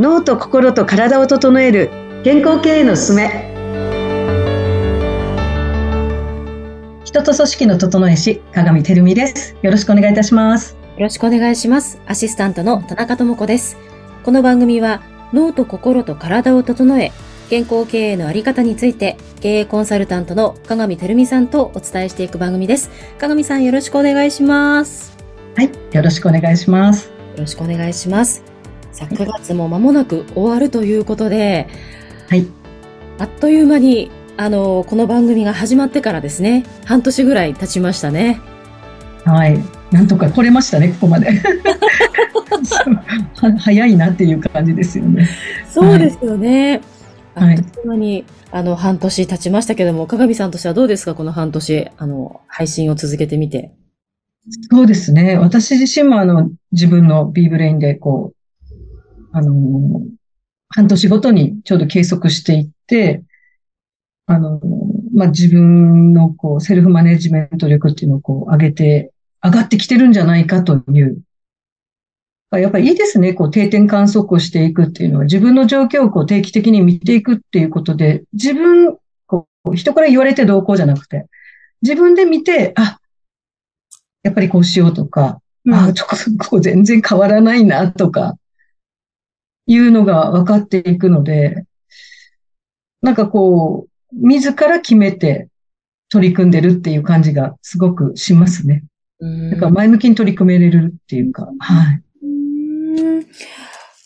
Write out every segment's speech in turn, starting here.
脳と心と体を整える健康経営のすすめ。人と組織の整え師鏡てるみです。よろしくお願いいたします。よろしくお願いします。アシスタントの田中智子です。この番組は脳と心と体を整え健康経営のあり方について経営コンサルタントの鏡てるみさんとお伝えしていく番組です。鏡さんよろしくお願いします。はいよろしくお願いします。よろしくお願いしますさあ、9月も間もなく終わるということで、はい。あっという間に、あの、この番組が始まってからですね、半年ぐらい経ちましたね。はい。なんとか来れましたね、ここまで。早いなっていう感じですよね。そうですよね。はい、あっという間に、あの、半年経ちましたけども、鏡さんとしてはどうですかこの半年、あの、配信を続けてみて。そうですね。私自身もあの、自分の B ブレインでこう、あの、半年ごとにちょうど計測していって、あの、まあ、自分のこう、セルフマネジメント力っていうのをこう、上げて、上がってきてるんじゃないかという。やっぱりいいですね。こう、定点観測をしていくっていうのは、自分の状況をこう、定期的に見ていくっていうことで、自分、こう、人から言われてどうこうじゃなくて、自分で見て、あ、やっぱりこうしようとか、うん、あ、ちょっとこう全然変わらないなとか、いうのが分かっていくので、なんかこう、自ら決めて取り組んでるっていう感じがすごくしますね。だから前向きに取り組めれるっていうか、はい。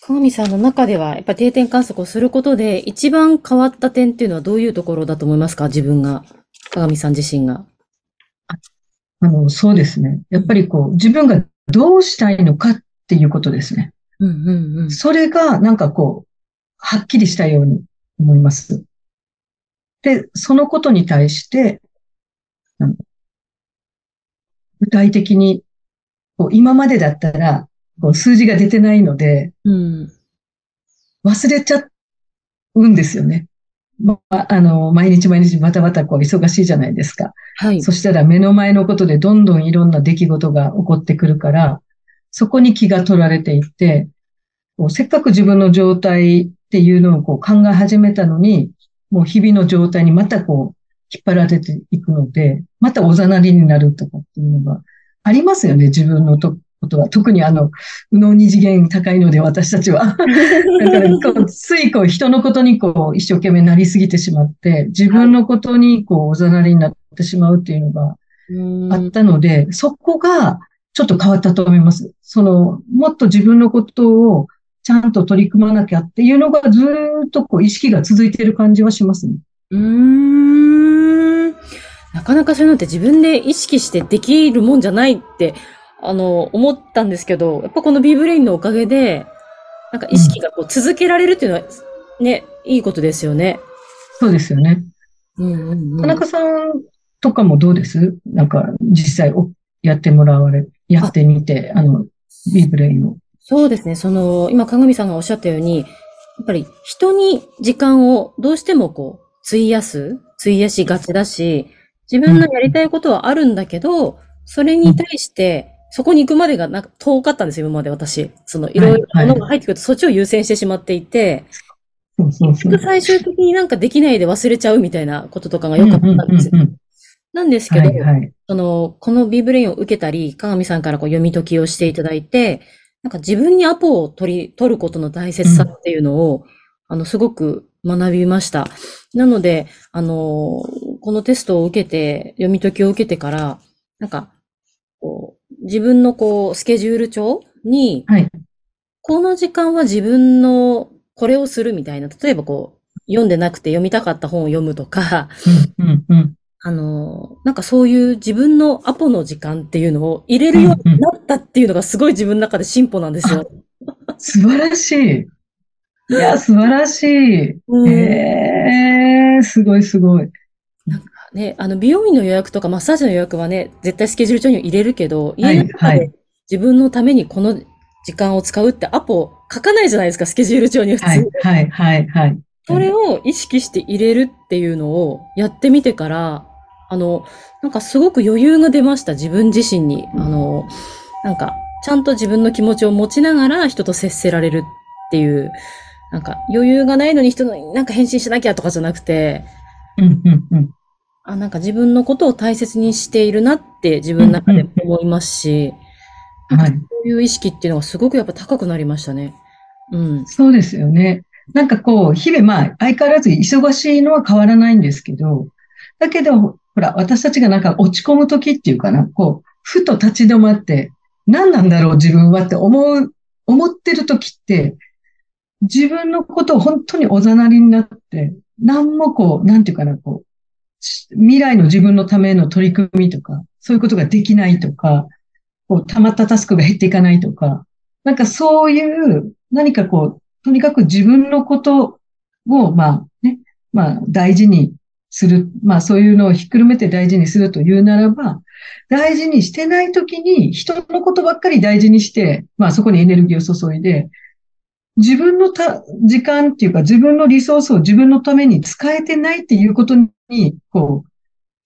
鏡さんの中では、やっぱ定点観測をすることで、一番変わった点っていうのはどういうところだと思いますか？自分が。鏡さん自身が。あの、そうですね。やっぱりこう、自分がどうしたいのかっていうことですね。うんうんうん、それがなんかこう、はっきりしたように思います。で、そのことに対して、具体的に、こう今までだったら、こう数字が出てないので、うん、忘れちゃうんですよね。まあ、あの、毎日毎日バタバタこう忙しいじゃないですか。はい。そしたら目の前のことでどんどんいろんな出来事が起こってくるから、そこに気が取られていって、こうせっかく自分の状態っていうのをこう考え始めたのに、もう日々の状態にまたこう引っ張られていくので、またおざなりになるとかっていうのがありますよね、自分のとことは。特にあの、右脳二次元高いので私たちは。だからこう、ついこう人のことにこう一生懸命なりすぎてしまって、自分のことにこうおざなりになってしまうっていうのがあったので、そこがちょっと変わったと思います。その、もっと自分のことをちゃんと取り組まなきゃっていうのがずっとこう意識が続いている感じはしますね。うーん。なかなかそういうのって自分で意識してできるもんじゃないって、あの、思ったんですけど、やっぱこの B ブレインのおかげで、なんか意識がこう続けられるっていうのは、ね、いいことですよね。そうですよね。うんうんうん、田中さんとかもどうです？なんか実際やってもらわれ、やってみて、あの、ビブレインを。そうですね。その、今、鏡さんがおっしゃったように、やっぱり人に時間をどうしてもこう、費やす、費やしがちだし、自分のやりたいことはあるんだけど、うん、それに対して、そこに行くまでがなんか遠かったんですよ、今まで私。その、いろいろなものが入ってくると、そっちを優先してしまっていて、最終的になんかできないで忘れちゃうみたいなこととかがよかったんですよ。なんですけど、はいはい、その、この B ブレインを受けたり、鏡さんからこう読み解きをしていただいて、なんか自分にアポを取り、取ることの大切さっていうのを、うん、あの、すごく学びました。なので、あの、このテストを受けて、読み解きを受けてから、なんか、こう、自分のこう、スケジュール帳に、はい、この時間は自分のこれをするみたいな、例えばこう、読んでなくて読みたかった本を読むとか、うんうんうん、あの、なんかそういう自分のアポの時間っていうのを入れるようになったっていうのがすごい自分の中で進歩なんですよ。素晴らしい。いや、素晴らしい。うん、えー、すごいすごい。なんかね、あの、美容院の予約とかマッサージの予約はね、絶対スケジュール帳に入れるけど、家の中で自分のためにこの時間を使うってアポ書かないじゃないですか、スケジュール帳に普通。はい、はい、はい、はい。それを意識して入れるっていうのをやってみてから、あの、なんかすごく余裕が出ました、自分自身に。あの、なんか、ちゃんと自分の気持ちを持ちながら人と接せられるっていうなんか余裕がないのに人のなんか返信しなきゃとかじゃなくて、うん、うん、うん。あ、なんか自分のことを大切にしているなって自分の中で思いますし、はい。そういう意識っていうのがすごくやっぱ高くなりましたね。うん。そうですよね。なんかこう、日々まあ、相変わらず忙しいのは変わらないんですけど、だけど、ほら、私たちがなんか落ち込む時っていうかな、こう、ふと立ち止まって、何なんだろう自分はって思う、思ってる時って、自分のことを本当におざなりになって、何もこう、なんていうかな、こう、未来の自分のための取り組みとか、そういうことができないとか、こう、溜まったタスクが減っていかないとか、なんかそういう、何かこう、とにかく自分のことを、まあね、まあ大事にする、まあそういうのをひっくるめて大事にするというならば、大事にしてないときに人のことばっかり大事にして、まあそこにエネルギーを注いで、自分のた時間っていうか自分のリソースを自分のために使えてないっていうことに、こう、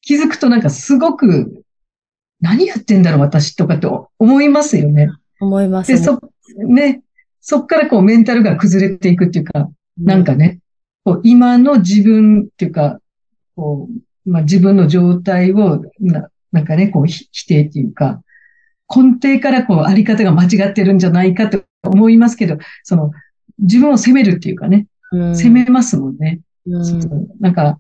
気づくとなんかすごく、何やってんだろう私とかって思いますよね。思いますで、そ、ね、そっからこうメンタルが崩れていくっていうか、なんかね、こう今の自分っていうか、こう、まあ自分の状態をな、なんかね、こうひ否定っていうか、根底からこうあり方が間違ってるんじゃないかと思いますけど、その自分を責めるっていうかね、うん、責めますもんね。うん。なんか、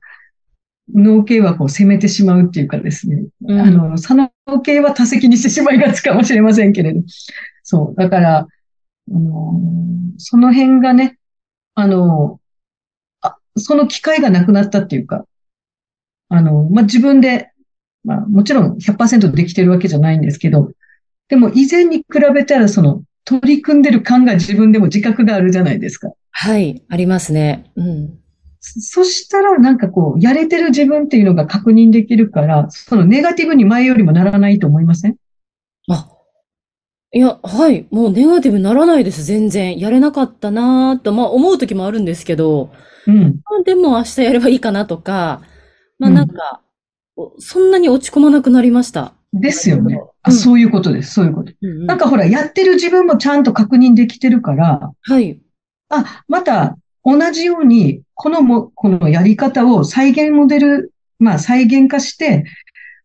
脳系はこう責めてしまうっていうかですね、うん。あの、左脳系は多責にしてしまいがちかもしれませんけれど、そう、だから、あの、その辺がね、あの、あ、その機会がなくなったっていうか、あの、まあ、自分で、まあ、もちろん100%できてるわけじゃないんですけど、でも以前に比べたらその取り組んでる感が自分でも自覚があるじゃないですか。はい、ありますね。うん。そそしたらなんかこう、やれてる自分っていうのが確認できるから、そのネガティブに前よりもならないと思いません？あ、いや、はい、もうネガティブにならないです、全然。やれなかったなーと、まあ思う時もあるんですけど、うん。まあでも明日やればいいかなとか、まあうんなんか、おそんなに落ち込まなくなりました。ですよね。うあ、んそういうことです。そういうこと。うんうんなんかほら、やってる自分もちゃんと確認できてるから、はい。あ、また同じように、このも、このやり方を再現モデル、まあ再現化して、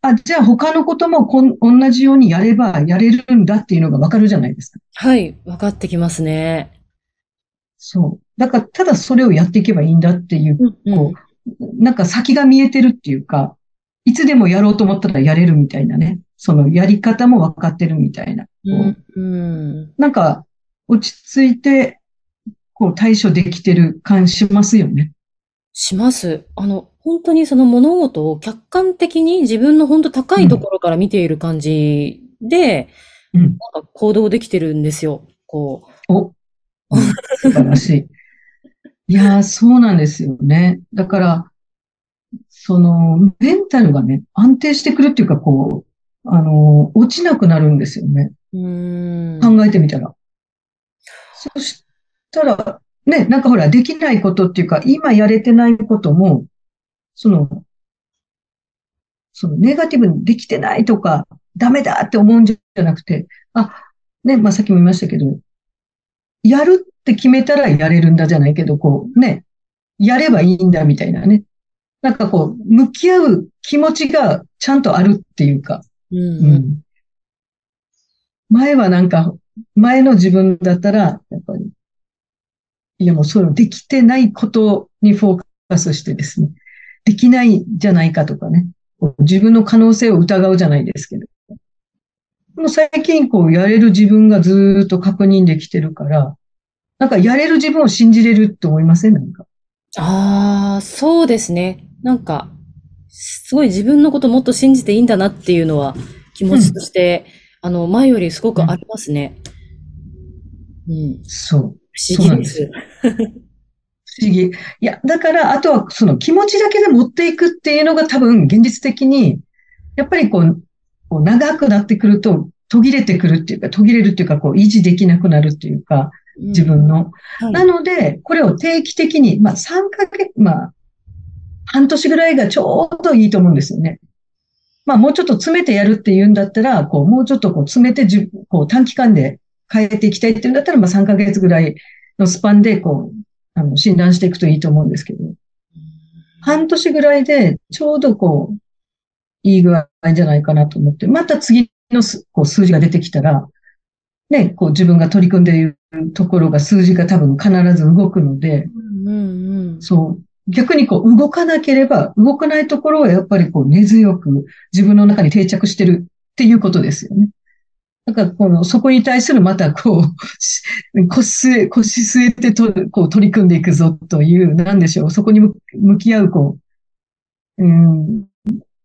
あ、じゃあ他のこともこん同じようにやればやれるんだっていうのがわかるじゃないですか。はい、分かってきますね。そう。だから、ただそれをやっていけばいいんだっていううんこなんか先が見えてるっていうか、いつでもやろうと思ったらやれるみたいなね。そのやり方も分かってるみたいな。うん、うん。なんか、落ち着いて、こう対処できてる感しますよね。します。あの、本当にその物事を客観的に自分の本当高いところから見ている感じで、うん。なんか行動できてるんですよ。こお、うん素晴らしい。いやー、そうなんですよね。だから、その、メンタルがね、安定してくるっていうか、こう、あの、落ちなくなるんですよね。う、ん。考えてみたら。そしたら、ね、なんかほら、できないことっていうか、今やれてないことも、その、そのネガティブにできてないとか、ダメだって思うんじゃなくて、あ、ね、まあ、さっきも言いましたけど、やるって決めたらやれるんだじゃないけど、こう、ね、やればいいんだみたいなね。なんかこう、向き合う気持ちがちゃんとあるっていうか、うん、ううん。ん前はなんか、前の自分だったら、やっぱり、いやもうそれできてないことにフォーカスしてですね、できないんじゃないかとかね、自分の可能性を疑うじゃないですけど。もう最近こうやれる自分がずーっと確認できてるから、なんかやれる自分を信じれるって思いません？なんか。ああ、そうですね。なんか、すごい自分のこともっと信じていいんだなっていうのは気持ちとして、あの、前よりすごくありますね。うん。そう。不思議です。不思議。いや、だから、あとはその気持ちだけで持っていくっていうのが多分現実的に、やっぱりこう、こう長くなってくると途切れてくるっていうか、途切れるっていうか、こう維持できなくなるっていうか、自分の。うん。なので、これを定期的に、まあ3ヶ月、まあ、半年ぐらいがちょうどいいと思うんですよね。まあもうちょっと詰めてやるっていうんだったら、こう、もうちょっとこう詰めてじゅ、こう短期間で変えていきたいっていうんだったら、まあ3ヶ月ぐらいのスパンで、こう、あの、診断していくといいと思うんですけど、半年ぐらいで、ちょうどこう、いい具合じゃないかなと思って、また次のこう数字が出てきたら、ね、こう自分が取り組んでいるところが数字が多分必ず動くので、うんうん、そう。逆にこう動かなければ、動かないところはやっぱりこう根強く自分の中に定着してるっていうことですよね。だからこの、そこに対するまたこう、腰据え、腰据えてと、こう取り組んでいくぞという、なんでしょう、そこに向き合う、こう、うん、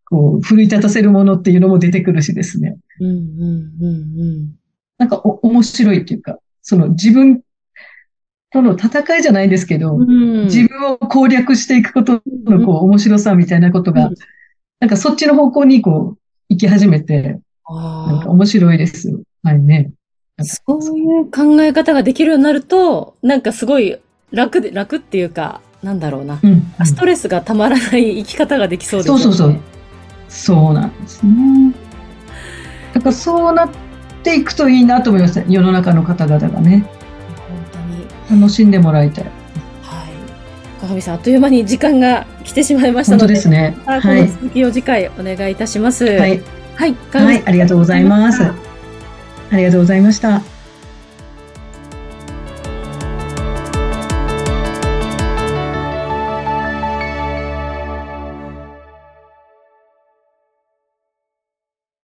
こう、奮い立たせるものっていうのも出てくるしですね。うんうんうんうん。なんかお、面白いっていうか、その自分との戦いじゃないですけど、うん、自分を攻略していくことのこう、面白さみたいなことが、うん、なんかそっちの方向にこう、行き始めて、なんか面白いです。はいね。そういう考え方ができるようになると、なんかすごい楽で、楽っていうか、なんだろうな。うん、ストレスがたまらない生き方ができそうですね。そうそうそう。そうなんですね。だからそうなっていくといいなと思います。世の中の方々がね。本当に。楽しんでもらいたい。はい。鏡さん、あっという間に時間が来てしまいましたので。本当ですね。はい。この続きを次回お願いいたします。はい。はい。はい、ありがとうございます。ありがとうございました。